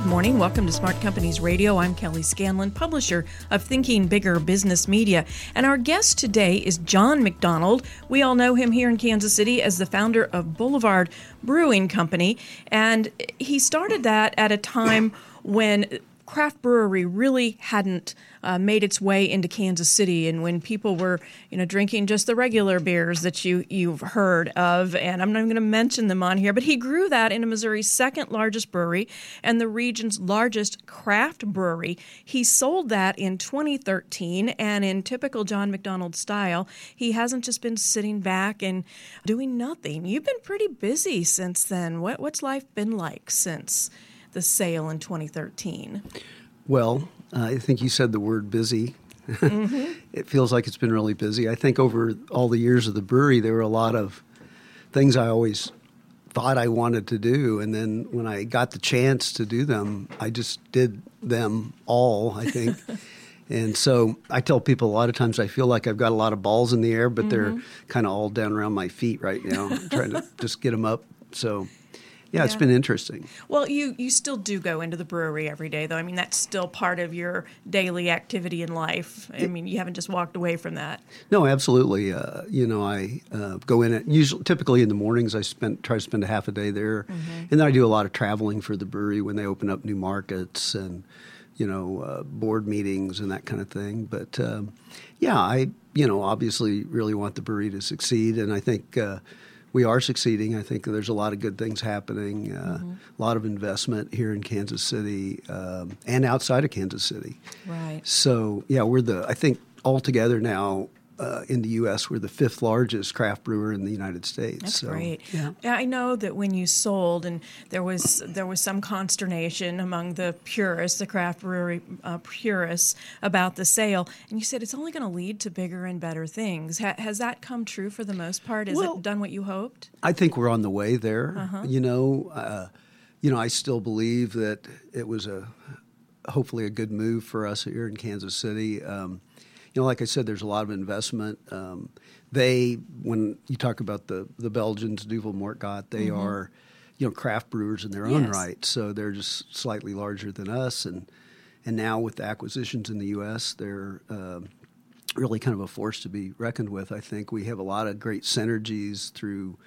Good morning. Welcome to Smart Companies Radio. I'm Kelly Scanlon, publisher of Thinking Bigger Business Media. And our guest today is John McDonald. We all know him here in Kansas City as the founder of Boulevard Brewing Company. And he started that at a time when craft brewery really hadn't uh, made its way into Kansas City, and when people were, you know, drinking just the regular beers that you you've heard of, and I'm not going to mention them on here, but he grew that into Missouri's second largest brewery and the region's largest craft brewery. He sold that in 2013, and in typical John McDonald style, he hasn't just been sitting back and doing nothing. You've been pretty busy since then. What what's life been like since? The sale in 2013? Well, uh, I think you said the word busy. Mm-hmm. it feels like it's been really busy. I think over all the years of the brewery, there were a lot of things I always thought I wanted to do. And then when I got the chance to do them, I just did them all, I think. and so I tell people a lot of times I feel like I've got a lot of balls in the air, but mm-hmm. they're kind of all down around my feet right now, I'm trying to just get them up. So yeah, it's been interesting. Well, you you still do go into the brewery every day, though. I mean, that's still part of your daily activity in life. I mean, you haven't just walked away from that. No, absolutely. Uh, you know, I uh, go in it usually, typically in the mornings. I spend try to spend a half a day there, mm-hmm. and then I do a lot of traveling for the brewery when they open up new markets and you know uh, board meetings and that kind of thing. But um, yeah, I you know obviously really want the brewery to succeed, and I think uh, we are succeeding. I think there's a lot of good things happening, uh, mm-hmm. a lot of investment here in Kansas City um, and outside of Kansas City. Right. So, yeah, we're the, I think altogether now, uh, in the U.S. We're the fifth largest craft brewer in the United States. That's so, great. Yeah. I know that when you sold, and there was there was some consternation among the purists, the craft brewery uh, purists, about the sale, and you said it's only going to lead to bigger and better things. Ha- has that come true for the most part? Has well, it done what you hoped? I think we're on the way there. Uh-huh. You know, uh, you know, I still believe that it was a hopefully a good move for us here in Kansas City. Um, you know, like I said, there's a lot of investment. Um, they, when you talk about the the Belgians, Duvel Moortgat, they mm-hmm. are, you know, craft brewers in their own yes. right. So they're just slightly larger than us, and and now with the acquisitions in the U.S., they're uh, really kind of a force to be reckoned with. I think we have a lot of great synergies through,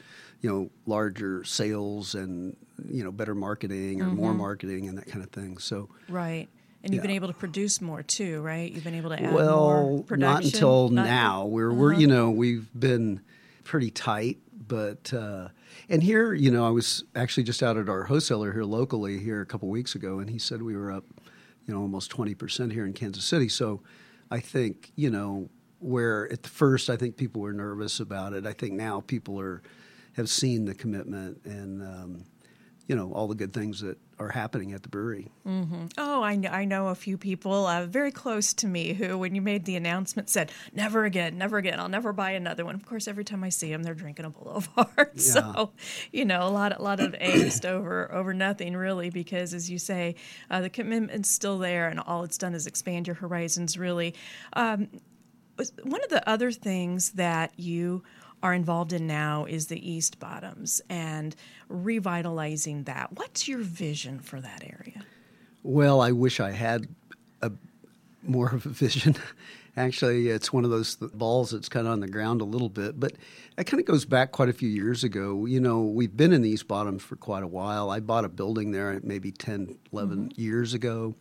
you know, larger sales and you know better marketing or mm-hmm. more marketing and that kind of thing. So right. And you've yeah. been able to produce more too, right? You've been able to add well, more production. Well, not until not now. We're uh-huh. we're you know we've been pretty tight, but uh, and here you know I was actually just out at our wholesaler here locally here a couple weeks ago, and he said we were up, you know, almost twenty percent here in Kansas City. So I think you know where at the first I think people were nervous about it. I think now people are have seen the commitment and um, you know all the good things that are happening at the brewery. Mm-hmm. Oh, I know, I know a few people uh, very close to me who, when you made the announcement, said, "Never again, never again. I'll never buy another one." Of course, every time I see them, they're drinking a Boulevard. Yeah. So, you know, a lot, a lot of angst over over nothing really, because as you say, uh, the commitment's still there, and all it's done is expand your horizons. Really, um, one of the other things that you are involved in now is the East Bottoms and revitalizing that. What's your vision for that area? Well, I wish I had a more of a vision. Actually, it's one of those balls that's kind of on the ground a little bit, but it kind of goes back quite a few years ago. You know, we've been in the East Bottoms for quite a while. I bought a building there maybe 10, 11 mm-hmm. years ago,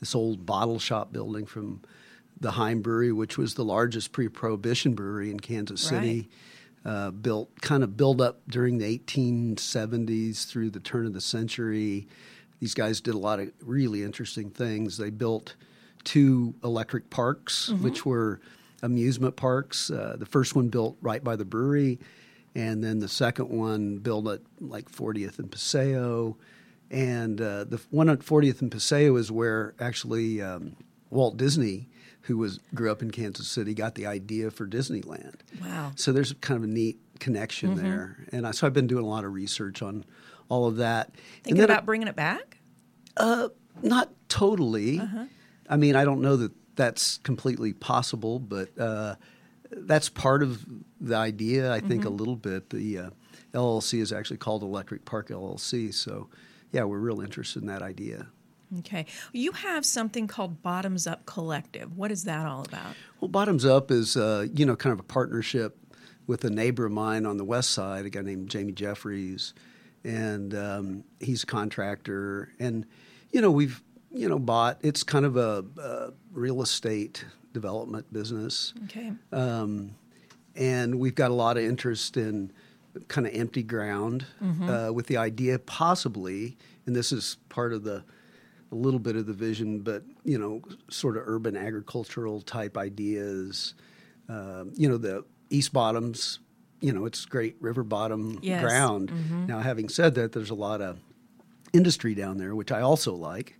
this old bottle shop building from the Heim Brewery, which was the largest pre prohibition brewery in Kansas City. Right uh, built kind of built up during the 1870s through the turn of the century. These guys did a lot of really interesting things. They built two electric parks, mm-hmm. which were amusement parks. Uh, the first one built right by the brewery, and then the second one built at like 40th and Paseo. And uh, the one at 40th and Paseo is where actually um, Walt Disney who was grew up in Kansas City, got the idea for Disneyland. Wow. So there's kind of a neat connection Mm-hmm. there, and I, so I've been doing a lot of research on all of that. Thinking then I- about bringing it back? Uh, not totally. Uh-huh. I mean, I don't know that that's completely possible, but uh, that's part of the idea. I think a Mm-hmm. little bit. The uh, LLC is actually called Electric Park LLC, so yeah, we're real interested in that idea. Okay. You have something called Bottoms Up Collective. What is that all about? Well, Bottoms Up is uh, you know kind of a partnership with a neighbor of mine on the west side, a guy named Jamie Jeffries, and um, he's a contractor, and you know we've you know bought. It's kind of a, a real estate development business, Okay. um, and we've got a lot of interest in kind of empty ground uh, with the idea possibly, and this is part of the a little bit of the vision, but you know, sort of urban agricultural type ideas. Um, you know, the East Bottoms. You know, it's great river bottom Yes. ground. Now, having said that, there's a lot of industry down there, which I also like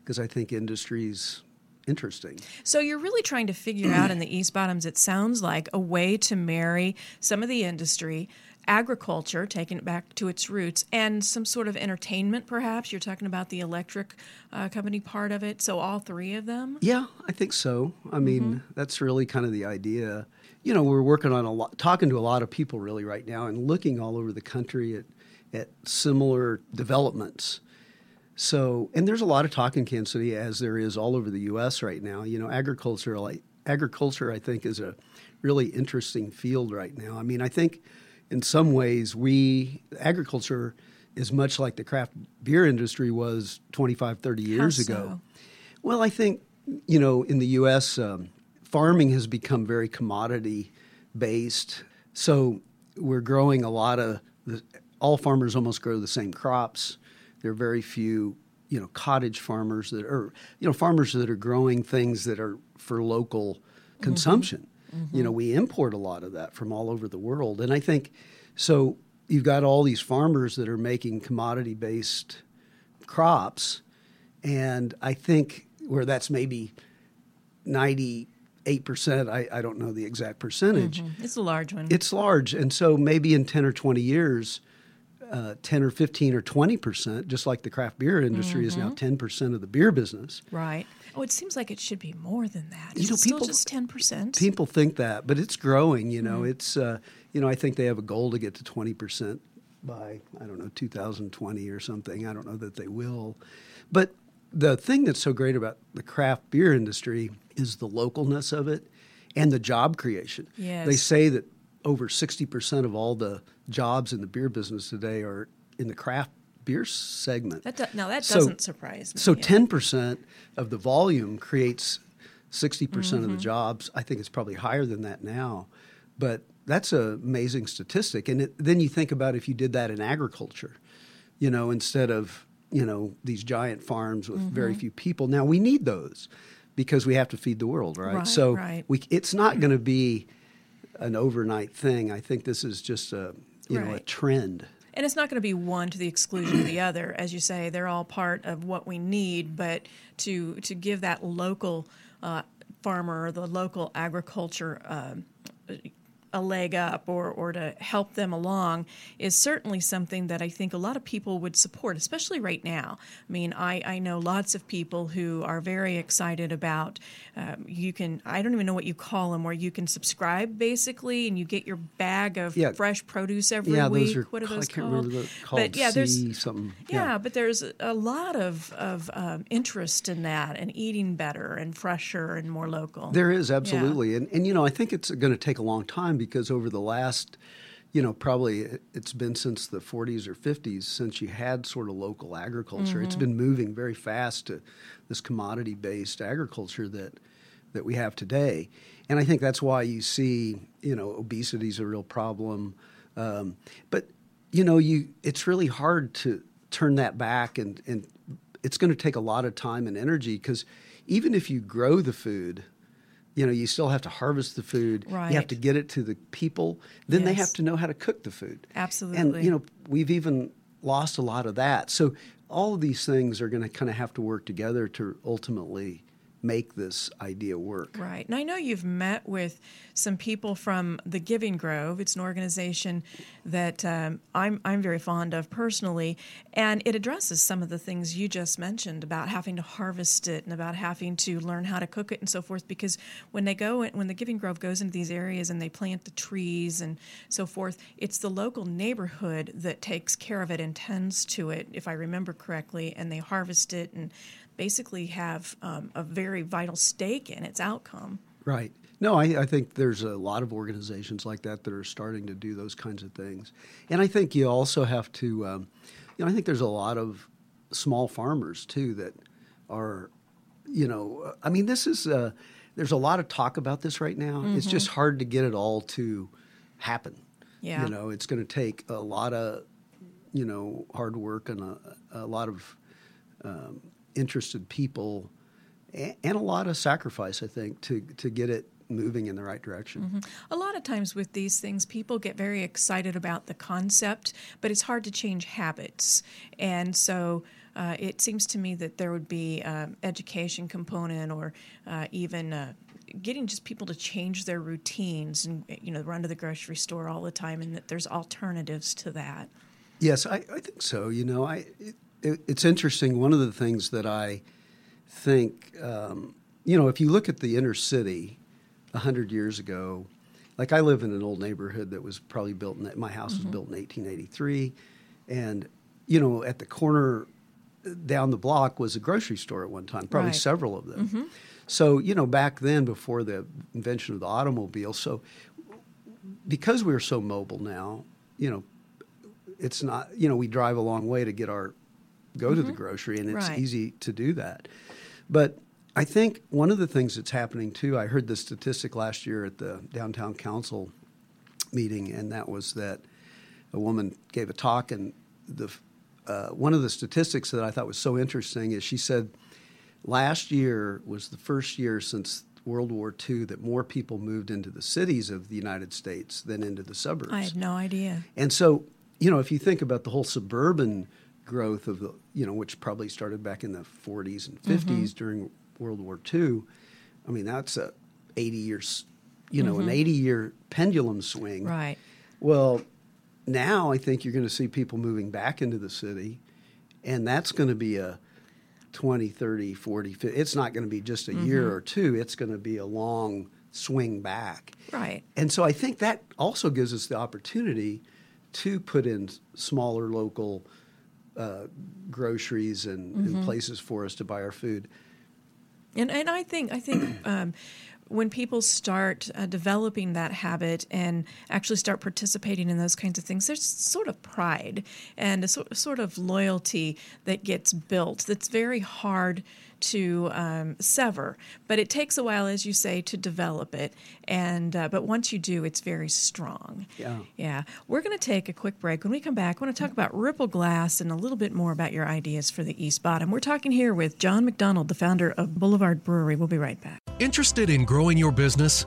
because I think industry's interesting. So you're really trying to figure out in the East Bottoms, it sounds like, a way to marry some of the industry, agriculture, taking it back to its roots, and some sort of entertainment, perhaps. You're talking about the electric uh, company part of it. So all three of them? Yeah, I think so. I mean, that's really kind of the idea. You know, we're working on a lot, talking to a lot of people really right now, and looking all over the country at at similar developments. So, and there's a lot of talk in Kansas City, as there is all over the U.S. right now. You know, agriculture, like agriculture, I think is a really interesting field right now. I mean, I think in some ways we agriculture is much like the craft beer industry was 25, 30 years so? ago. Well, I think you know in the U.S. Um, farming has become very commodity based. So we're growing a lot of the, all farmers almost grow the same crops. There are very few you know cottage farmers that are you know farmers that are growing things that are for local consumption. You know, we import a lot of that from all over the world, and I think so. You've got all these farmers that are making commodity based crops, and I think where that's maybe 98%, I, I don't know the exact percentage, mm-hmm. It's a large one. it's large. And so maybe in 10 or 20 years, uh, 10 or 15 or 20%, just like the craft beer industry is now 10% of the beer business. right. Oh, it seems like it should be more than that. You know, it still people- just 10%? People think that, but it's growing. You know, it's uh, you know I think they have a goal to get to twenty percent by I don't know 2020 or something. I don't know that they will, but the thing that's so great about the craft beer industry is the localness of it and the job creation. Yes. They say that over sixty percent of all the jobs in the beer business today are in the craft beer segment. That do, now, that So- doesn't surprise me. So ten percent of the volume creates sixty percent Mm-hmm. of the jobs. I think it's probably higher than that now, but that's an amazing statistic. And it, then you think about if you did that in agriculture, you know, instead of you know these giant farms with Mm-hmm. very few people. Now we need those because we have to feed the world, right? Right, so right. we it's not going to be an overnight thing. I think this is just a you know a trend. And it's not going to be one to the exclusion of the other, as you say. They're all part of what we need, but to to give that local uh, farmer or the local agriculture um, a leg up or, or to help them along is certainly something that I think a lot of people would support, especially right now. I mean, I, I know lots of people who are very excited about um, you can, I don't even know what you call them, where you can subscribe basically and you get your bag of Yeah. fresh produce every yeah, week. those are what are those I can't called? remember called. But yeah, there's something. yeah, but there's a lot of of um, interest in that and eating better and fresher and more local. There is absolutely, and and you know I think it's going to take a long time because over the last, you know, probably it- it's been since the 40s or 50s since you had sort of local agriculture. It's been moving very fast to this commodity based agriculture that that we have today, and I think that's why you see you know obesity is a real problem, um, but you know you it's really hard to turn that back and and it's going to take a lot of time and energy because even if you grow the food you know you still have to harvest the food. You have to get it to the people. Then they have to know how to cook the food. Absolutely. and you know we've even lost a lot of that. So all of these things are going to kind of have to work together to ultimately make this idea work. Right. And I know you've met with some people from the Giving Grove. It's an organization that um, I'm, I'm very fond of personally, and it addresses some of the things you just mentioned about having to harvest it and about having to learn how to cook it and so forth. Because when they go, when the Giving Grove goes into these areas and they plant the trees and so forth, it's the local neighborhood that takes care of it and tends to it, if I remember correctly, and they harvest it and basically have um, a very vital stake in its outcome. Right. No, I, I, think there's a lot of organizations like that that are starting to do those kinds of things. And I think you also have to, um, you know, I think there's a lot of small farmers too that are, you know, I mean, this is, uh, there's a lot of talk about this right now. Mm-hmm. It's just hard to get it all to happen. Yeah. You know, it's going to take a lot of, you know, hard work and a, a lot of um, interested people and, a lot of sacrifice, I think, to to get it moving in the right direction. Mm-hmm. A lot of times with these things, people get very excited about the concept, but it's hard to change habits, and so. Uh, it seems to me that there would be an education component or uh, even uh, getting just people to change their routines and you know run to the grocery store all the time and that there's alternatives to that yes i, I think so you know i it, it, it's interesting. One of the things that I think, um, you know, if you look at the inner city a hundred years ago, like I live in an old neighborhood that was probably built in my house mm-hmm. was built in 1883, and you know, at the corner down the block was a grocery store at one time, probably right. several of them. Mm-hmm. So you know, back then, before the invention of the automobile, so because we're so mobile now, you know, it's not you know we drive a long way to get our go mm-hmm. to the mm-hmm. grocery, and it's right. easy to do that. But I think one of the things that's happening too, I heard the statistic last year at the downtown council meeting, and that was that a woman gave a talk, and the uh, one of the statistics that I thought was so interesting is she said last year was the first year since World War II that more people moved into the cities of the United States than into the suburbs. I had no idea. And so, you know, if you think about the whole suburban growth of the, you know, which probably started back in the 40s and 50s mm-hmm. during World War II. I mean, that's a 80 years, you know, mm-hmm. an 80 year pendulum swing. Right. Well, now I think you're going to see people moving back into the city, and that's going to be a 20, 30, 40, 50. It's not going to be just a mm-hmm. year or two. It's going to be a long swing back. Right. And so I think that also gives us the opportunity to put in smaller local uh, groceries and, mm-hmm. and, places for us to buy our food. And and I think I think um, when people start uh, developing that habit and actually start participating in those kinds of things, there's sort of pride and a so, sort of loyalty that gets built. That's very hard to um, sever, but it takes a while, as you say, to develop it. And uh, but once you do, it's very strong. Yeah, yeah. We're going to take a quick break. When we come back, I want to talk about Ripple Glass and a little bit more about your ideas for the East Bottom. We're talking here with John McDonald, the founder of Boulevard Brewery. We'll be right back. Interested in growing your business?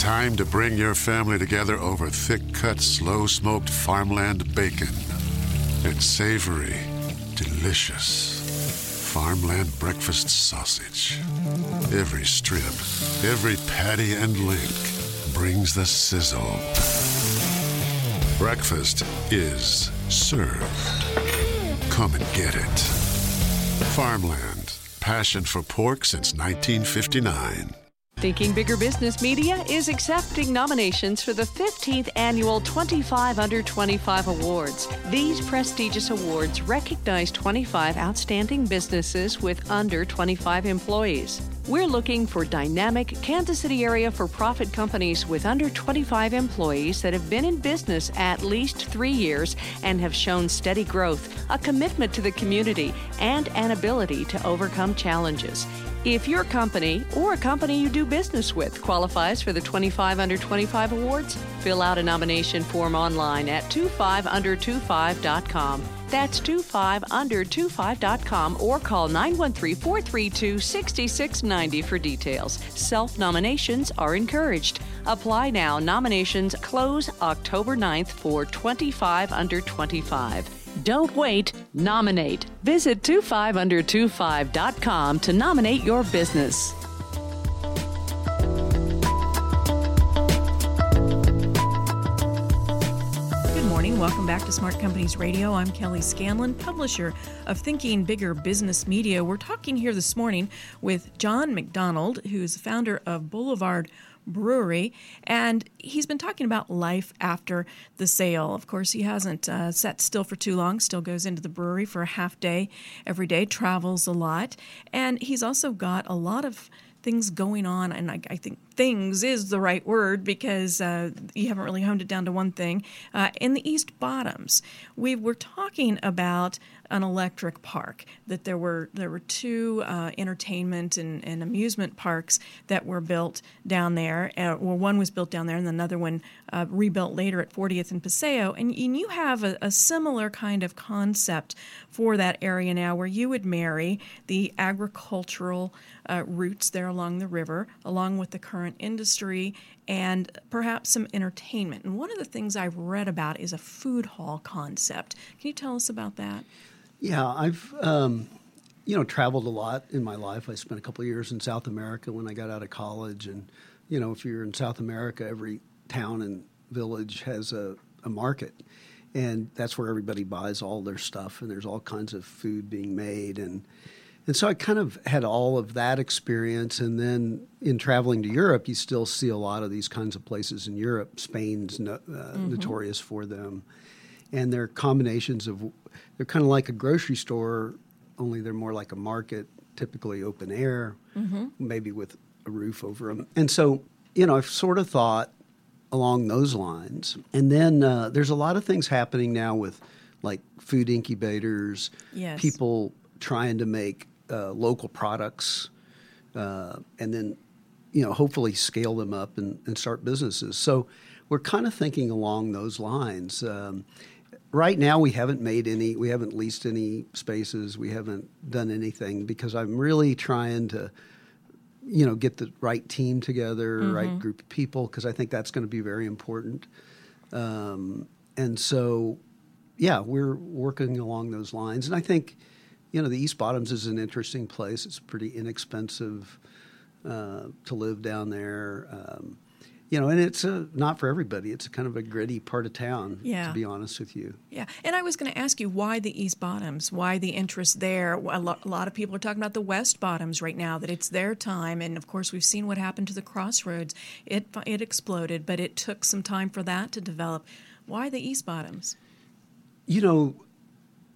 time to bring your family together over thick cut, slow smoked farmland bacon and savory, delicious farmland breakfast sausage. Every strip, every patty and link brings the sizzle. Breakfast is served. Come and get it. Farmland, passion for pork since 1959. Thinking Bigger Business Media is accepting nominations for the 15th annual 25 Under 25 Awards. These prestigious awards recognize 25 outstanding businesses with under 25 employees. We're looking for dynamic Kansas City area for profit companies with under 25 employees that have been in business at least three years and have shown steady growth, a commitment to the community, and an ability to overcome challenges. If your company or a company you do business with qualifies for the 25 Under 25 awards, fill out a nomination form online at 25under25.com. That's 25under25.com or call 913 432 6690 for details. Self nominations are encouraged. Apply now. Nominations close October 9th for 25 Under 25. Don't wait, nominate. Visit 25under25.com to nominate your business. Welcome back to Smart Companies Radio. I'm Kelly Scanlon, publisher of Thinking Bigger Business Media. We're talking here this morning with John McDonald, who's the founder of Boulevard Brewery, and he's been talking about life after the sale. Of course, he hasn't uh, sat still for too long, still goes into the brewery for a half day every day, travels a lot, and he's also got a lot of things going on, and I, I think things is the right word because uh, you haven't really honed it down to one thing. Uh, in the East Bottoms, we were talking about an electric park. That there were there were two uh, entertainment and, and amusement parks that were built down there. Uh, well, one was built down there, and another one uh, rebuilt later at 40th and Paseo. And, and you have a, a similar kind of concept for that area now, where you would marry the agricultural uh, roots there along the river, along with the current industry, and perhaps some entertainment. And one of the things I've read about is a food hall concept. Can you tell us about that? Yeah, I've um, you know traveled a lot in my life. I spent a couple of years in South America when I got out of college, and you know if you're in South America, every town and village has a, a market, and that's where everybody buys all their stuff, and there's all kinds of food being made, and and so I kind of had all of that experience, and then in traveling to Europe, you still see a lot of these kinds of places in Europe. Spain's no, uh, mm-hmm. notorious for them, and they're combinations of they're kind of like a grocery store, only they're more like a market, typically open air, mm-hmm. maybe with a roof over them. And so, you know, I've sort of thought along those lines. And then uh, there's a lot of things happening now with like food incubators, yes. people trying to make uh, local products, uh, and then, you know, hopefully scale them up and, and start businesses. So we're kind of thinking along those lines. Um, right now we haven't made any we haven't leased any spaces. We haven't done anything because i'm really trying to you know get the right team together mm-hmm. right group of people because i think that's going to be very important. Um, and so yeah we're working along those lines. And i think you know the east bottoms is an interesting place. It's pretty inexpensive uh, to live down there. Um, you know, and it's a, not for everybody. It's kind of a gritty part of town, yeah. to be honest with you. Yeah. And I was going to ask you why the East Bottoms, why the interest there. A lot, a lot of people are talking about the West Bottoms right now, that it's their time. And of course, we've seen what happened to the Crossroads. It, it exploded, but it took some time for that to develop. Why the East Bottoms? You know,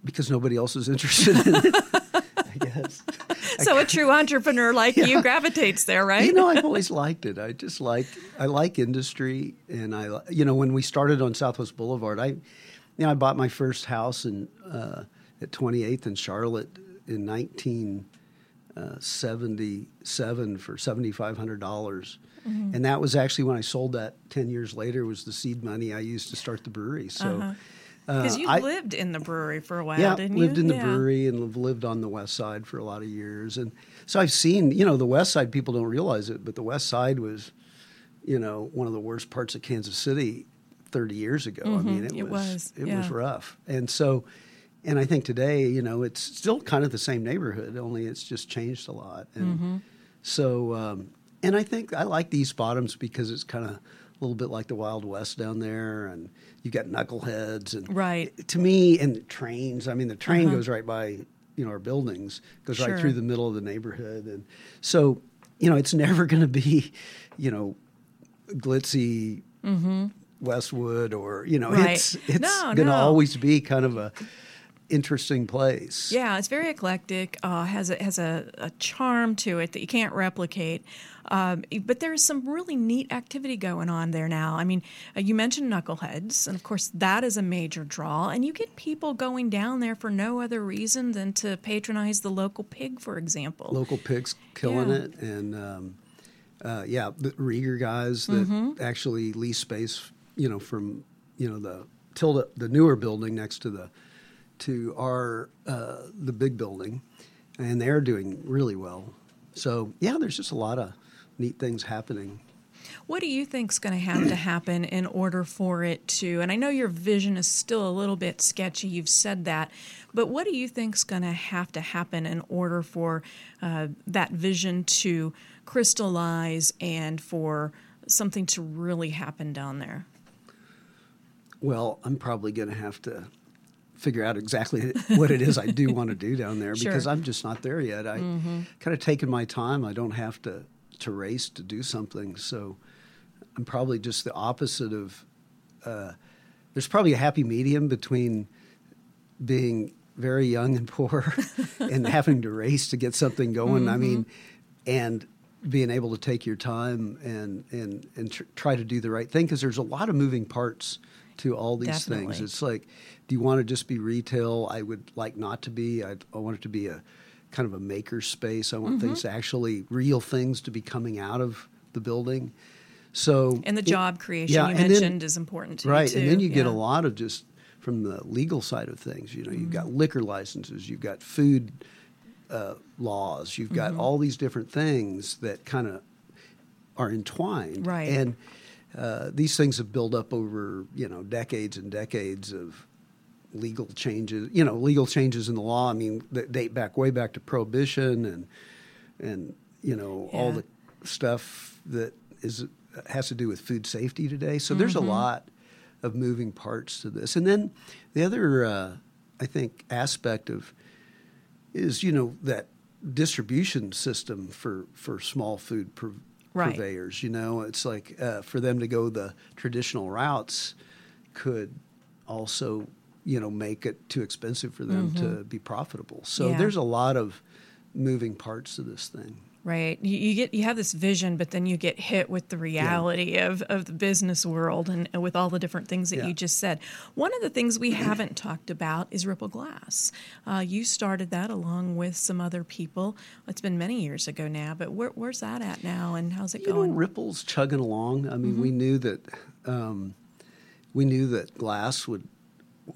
because nobody else is interested in it. I guess. so a true entrepreneur like yeah. you gravitates there, right? You know, I've always liked it. I just like I like industry, and I you know when we started on Southwest Boulevard, I you know I bought my first house in uh, at 28th in Charlotte in 1977 uh, for seventy five hundred dollars. Mm-hmm. And that was actually when I sold that 10 years later was the seed money I used to start the brewery. So uh-huh. Because uh, you I, lived in the brewery for a while, yeah, didn't you? lived in the yeah. brewery and lived on the west side for a lot of years. And so I've seen, you know, the west side, people don't realize it, but the west side was, you know, one of the worst parts of Kansas City 30 years ago. Mm-hmm. I mean, it, it was, was, it yeah. was rough. And so, and I think today, you know, it's still kind of the same neighborhood, only it's just changed a lot. And mm-hmm. so, um, and I think I like these bottoms because it's kind of, little bit like the Wild West down there, and you got knuckleheads and right. To me, and trains. I mean, the train uh-huh. goes right by you know our buildings, goes sure. right through the middle of the neighborhood, and so you know, it's never going to be, you know, glitzy Westwood or you know, Mm-hmm. Right. it's it's No, going to no. always be kind of a interesting place. Yeah, it's very eclectic. Uh, has a, has a, a charm to it that you can't replicate. Um, but there's some really neat activity going on there now. I mean, uh, you mentioned Knuckleheads, and of course that is a major draw. And you get people going down there for no other reason than to patronize the local pig, for example. local pigs killing Yeah. it, and um, uh, yeah, the Rieger guys that Mm-hmm. actually lease space, you know, from you know the Tilda, the newer building next to the to our uh, the big building, and they're doing really well. So yeah, there's just a lot of neat things happening. What do you think's going to have to happen in order for it to? And I know your vision is still a little bit sketchy. You've said that, but what do you think's going to have to happen in order for uh, that vision to crystallize and for something to really happen down there? Well, I'm probably going to have to figure out exactly what it is I do want to do down there Sure. because I'm just not there yet. I kind of taken my time. I don't have to to race to do something, so I'm probably just the opposite of. Uh, there's probably a happy medium between being very young and poor and having to race to get something going. I mean, and being able to take your time and and and tr- try to do the right thing because there's a lot of moving parts to all these Definitely. things. It's like, do you want to just be retail? I would like not to be. I, I want it to be a kind of a maker space. I want things to actually real things to be coming out of the building. So And the it- job creation yeah, you and then- mentioned is important to right too. and then you get a lot of just from the legal side of things you know you've got Mm-hmm. liquor licenses you've got food uh, laws you've got Mm-hmm. all these different things that kind of are entwined Right. and uh, these things have built up over you know decades and decades of legal changes you know legal changes in the law i mean that date back way back to prohibition and and you know all the stuff that is has to do with food safety today. So there's a Mm-hmm. lot of moving parts to this. And then the other, uh, I think, aspect of is you know that distribution system for for small food pur- Right. purveyors. You know, it's like uh, for them to go the traditional routes could also you know make it too expensive for them to be profitable. So Mm-hmm. Yeah. there's a lot of moving parts to this thing. Right. You, you get you have this vision, but then you get hit with the reality of, of the business world and, and with all the different things that Yeah. you just said. One of the things we haven't talked about is Ripple Glass. Uh, you started that along with some other people. It's been many years ago now, but where, where's that at now, and how's it You know, going? Ripple's chugging along. I mean, Mm-hmm. we knew that um, we knew that glass would,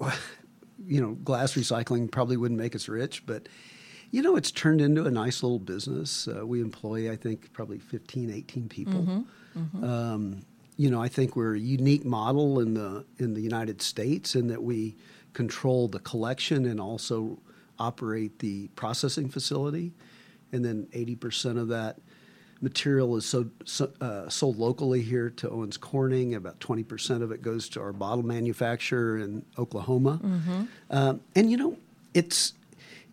you know, glass recycling probably wouldn't make us rich, but you know, it's turned into a nice little business. Uh, we employ, I think, probably 15, 18 people. Mm-hmm. Um, you know, I think we're a unique model in the in the United States in that we control the collection and also operate the processing facility, and then 80% of that material is so, so, uh, sold locally here to Owens Corning. About 20% of it goes to our bottle manufacturer in Oklahoma. Um, and you know, it's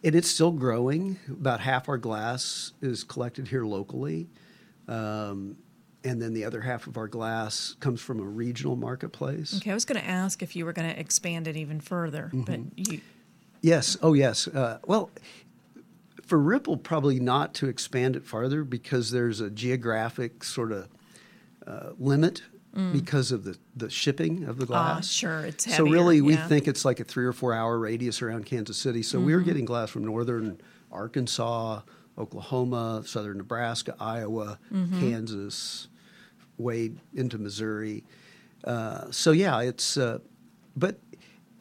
it is still growing. About half our glass is collected here locally. Um, and then the other half of our glass comes from a regional marketplace. okay, I was going to ask if you were going to expand it even further, but Mm-hmm. you Yes. Oh, yes. Uh, well, for Ripple, probably not to expand it farther because there's a geographic sort of uh, limit because of the, the shipping of the Mm. glass. sure it's So really, we yeah. Mm-hmm. think it's like a three or four hour radius around Kansas City. So we were getting glass from northern Arkansas, Oklahoma, southern Nebraska, Iowa, Mm-hmm. Kansas, way into Missouri. Uh, so yeah, it's uh, but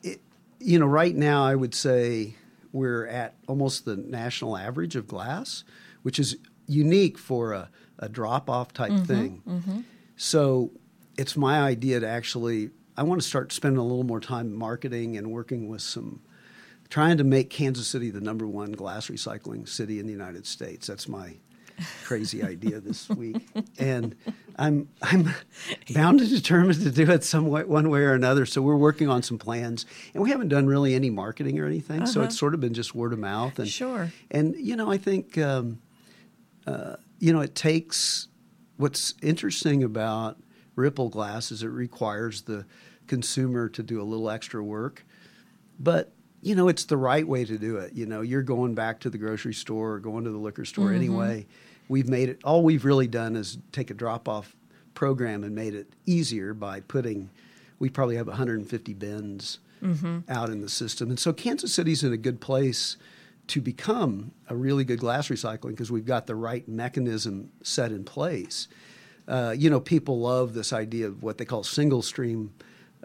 it, you know right now I would say we're at almost the national average of glass, which is unique for a, a drop off type Mm-hmm, thing. So it's my idea to actually I want to start spending a little more time marketing and working with some trying to make Kansas City the number one glass recycling city in the United States. That's my crazy idea this week, and I'm I'm bound and determined to do it some way, one way or another. So we're working on some plans, and we haven't done really any marketing or anything. So it's sort of been just word of mouth, and Sure. And you know, I think. Um, uh, you know, it takes what's interesting about Ripple glass is it requires the consumer to do a little extra work, but you know, it's the right way to do it. You know, you're going back to the grocery store or going to the liquor store mm-hmm. anyway. We've made it, all we've really done is take a drop off program and made it easier by putting, we probably have 150 bins mm-hmm. out in the system. And so Kansas City's in a good place to become a really good glass recycling because we've got the right mechanism set in place. Uh, you know, people love this idea of what they call single stream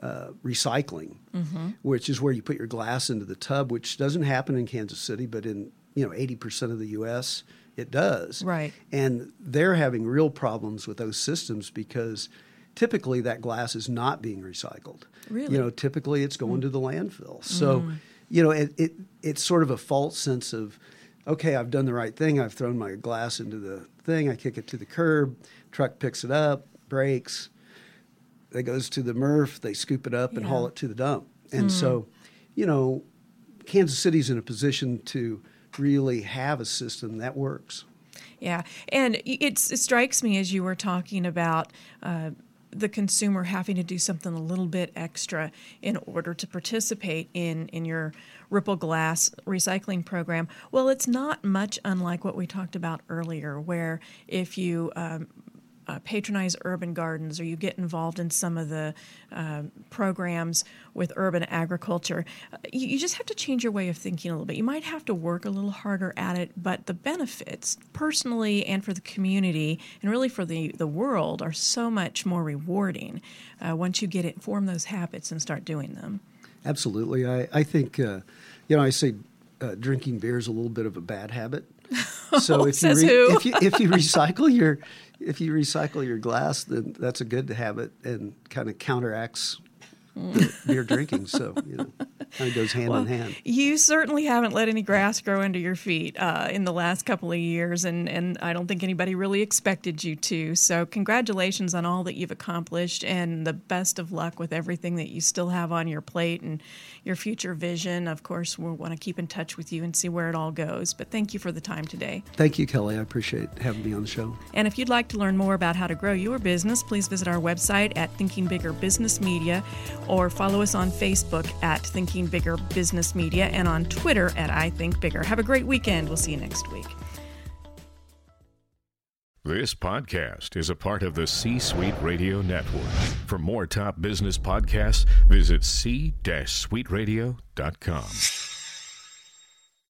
uh, recycling, mm-hmm. which is where you put your glass into the tub, which doesn't happen in Kansas City, but in you know 80% of the U.S. it does. Right. And they're having real problems with those systems because typically that glass is not being recycled. Really? You know, typically it's going mm. to the landfill. So, mm. you know, it, it it's sort of a false sense of, okay, I've done the right thing. I've thrown my glass into the thing. I kick it to the curb. Truck picks it up, breaks it goes to the MRF, they scoop it up and haul it to the dump. And mm. so, you know, Kansas City's in a position to really have a system that works. Yeah, and it strikes me as you were talking about uh, the consumer having to do something a little bit extra in order to participate in in your Ripple Glass recycling program. Well, it's not much unlike what we talked about earlier, where if you um, uh, patronize urban gardens or you get involved in some of the uh, programs with urban agriculture, uh, you, you, just have to change your way of thinking a little bit. You might have to work a little harder at it, but the benefits, personally and for the community, and really for the, the world, are so much more rewarding uh, once you get it, form those habits and start doing them. Absolutely. I, I think, uh, you know, I say uh, drinking beer is a little bit of a bad habit. So if you, re- if you if you recycle your if you recycle your glass, then that's a good habit and kind of counteracts the beer drinking. So you know, kind of goes hand well, in hand. You certainly haven't let any grass grow under your feet uh, in the last couple of years, and and I don't think anybody really expected you to. So congratulations on all that you've accomplished, and the best of luck with everything that you still have on your plate and your future vision. Of course, we'll want to keep in touch with you and see where it all goes. But thank you for the time today. Thank you, Kelly. I appreciate having me on the show. And if you'd like to learn more about how to grow your business, please visit our website at Thinking Bigger Business Media or follow us on Facebook at Thinking Bigger Business Media and on Twitter at I Think Bigger. Have a great weekend. We'll see you next week. This podcast is a part of the C Suite Radio Network. For more top business podcasts, visit c-suiteradio.com.